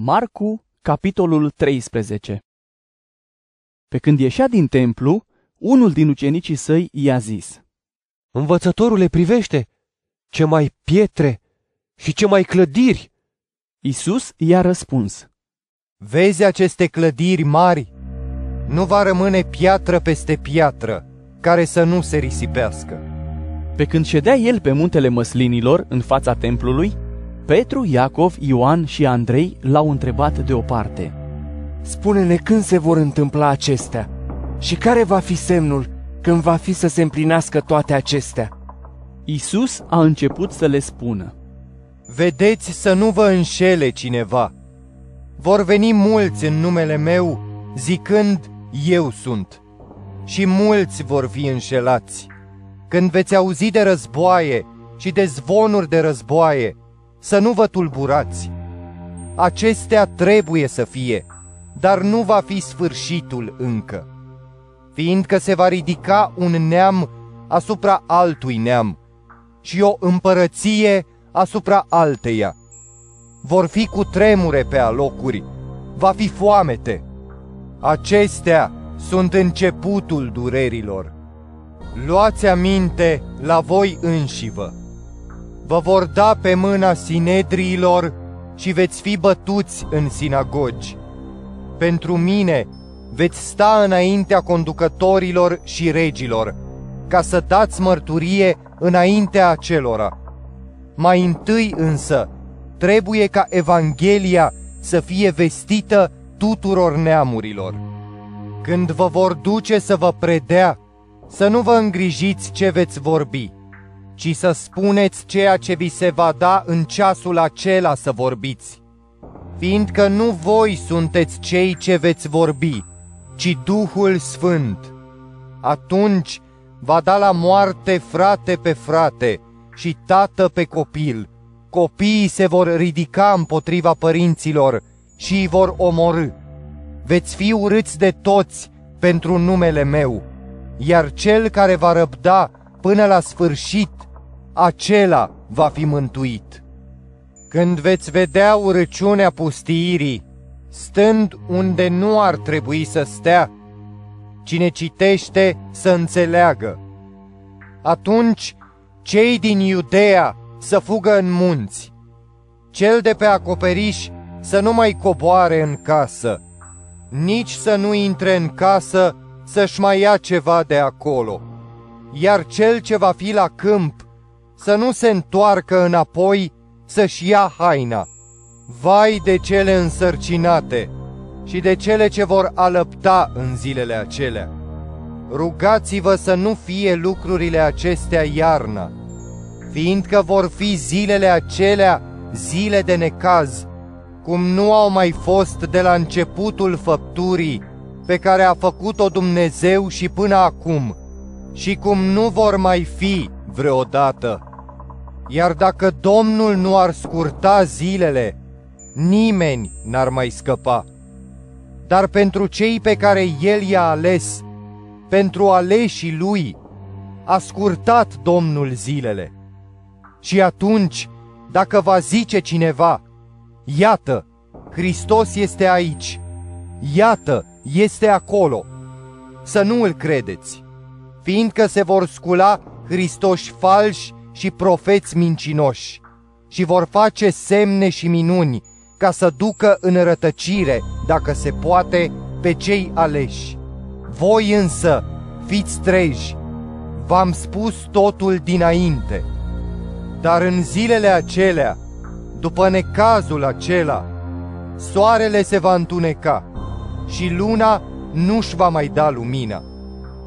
Marcu, capitolul 13 Pe când ieșea din templu, unul din ucenicii săi i-a zis, Învățătorule, privește! Ce mai pietre și ce mai clădiri! Isus i-a răspuns, Vezi aceste clădiri mari? Nu va rămâne piatră peste piatră, care să nu se risipească. Pe când ședea el pe muntele măslinilor în fața templului, Petru, Iacov, Ioan și Andrei l-au întrebat deoparte. Spune-ne când se vor întâmpla acestea și care va fi semnul când va fi să se împlinească toate acestea. Isus a început să le spună. Vedeți să nu vă înșele cineva. Vor veni mulți în numele meu, zicând, eu sunt. Și mulți vor fi înșelați. Când veți auzi de războaie și de zvonuri de războaie, să nu vă tulburați. Acestea trebuie să fie, dar nu va fi sfârșitul încă. Fiindcă se va ridica un neam asupra altui neam și o împărăție asupra alteia. Vor fi cu tremure pe alocuri, va fi foamete. Acestea sunt începutul durerilor. Luați aminte la voi înșivă vă vor da pe mâna sinedriilor și veți fi bătuți în sinagogi. Pentru mine veți sta înaintea conducătorilor și regilor, ca să dați mărturie înaintea acelora. Mai întâi însă, trebuie ca Evanghelia să fie vestită tuturor neamurilor. Când vă vor duce să vă predea, să nu vă îngrijiți ce veți vorbi, ci să spuneți ceea ce vi se va da în ceasul acela să vorbiți. Fiindcă nu voi sunteți cei ce veți vorbi, ci Duhul Sfânt. Atunci va da la moarte frate pe frate și tată pe copil. Copiii se vor ridica împotriva părinților și îi vor omorâ. Veți fi urâți de toți pentru numele meu, iar cel care va răbda până la sfârșit acela va fi mântuit. Când veți vedea urăciunea pustiirii, stând unde nu ar trebui să stea, cine citește să înțeleagă. Atunci cei din Iudea să fugă în munți, cel de pe acoperiș să nu mai coboare în casă, nici să nu intre în casă să-și mai ia ceva de acolo, iar cel ce va fi la câmp să nu se întoarcă înapoi să-și ia haina. Vai de cele însărcinate și de cele ce vor alăpta în zilele acelea. Rugați-vă să nu fie lucrurile acestea iarna, fiindcă vor fi zilele acelea zile de necaz, cum nu au mai fost de la începutul făpturii pe care a făcut-o Dumnezeu și până acum, și cum nu vor mai fi vreodată. Iar dacă Domnul nu ar scurta zilele, nimeni n-ar mai scăpa. Dar pentru cei pe care El i-a ales, pentru aleșii Lui, a scurtat Domnul zilele. Și atunci, dacă va zice cineva, iată, Hristos este aici, iată, este acolo, să nu îl credeți, fiindcă se vor scula Hristoși falși și profeți mincinoși și vor face semne și minuni ca să ducă în rătăcire, dacă se poate, pe cei aleși. Voi însă fiți treji, v-am spus totul dinainte. Dar în zilele acelea, după necazul acela, soarele se va întuneca și luna nu-și va mai da lumina,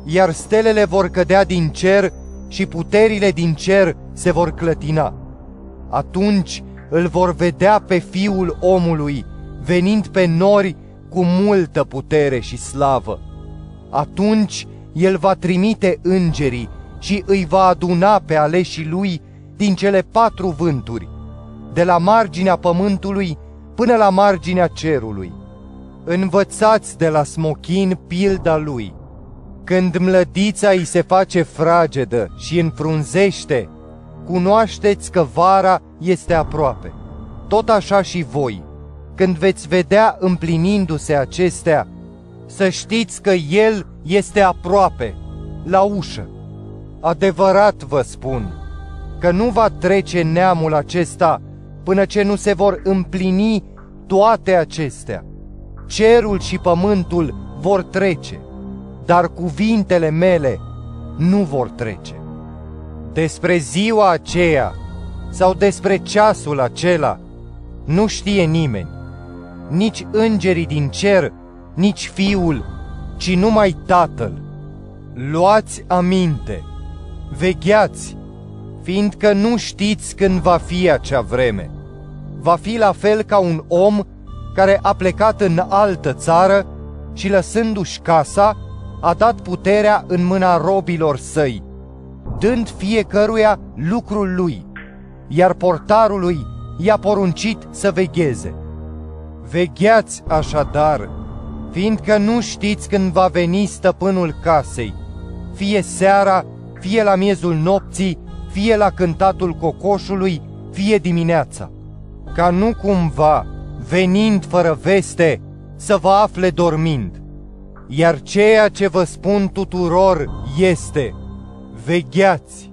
iar stelele vor cădea din cer și puterile din cer se vor clătina. Atunci îl vor vedea pe Fiul omului venind pe nori cu multă putere și slavă. Atunci el va trimite îngerii și îi va aduna pe aleșii lui din cele patru vânturi, de la marginea pământului până la marginea cerului. Învățați de la smochin pilda lui – când mlădița îi se face fragedă și înfrunzește, cunoașteți că vara este aproape. Tot așa și voi, când veți vedea împlinindu-se acestea, să știți că El este aproape, la ușă. Adevărat vă spun că nu va trece neamul acesta până ce nu se vor împlini toate acestea. Cerul și pământul vor trece, dar cuvintele mele nu vor trece. Despre ziua aceea sau despre ceasul acela nu știe nimeni, nici îngerii din cer, nici fiul, ci numai tatăl. Luați aminte, vegheați, fiindcă nu știți când va fi acea vreme. Va fi la fel ca un om care a plecat în altă țară și lăsându-și casa, a dat puterea în mâna robilor săi, dând fiecăruia lucrul lui, iar portarului i-a poruncit să vegheze. Vegheați așadar, fiindcă nu știți când va veni stăpânul casei, fie seara, fie la miezul nopții, fie la cântatul cocoșului, fie dimineața, ca nu cumva, venind fără veste, să vă afle dormind. Iar ceea ce vă spun tuturor este, vegheați!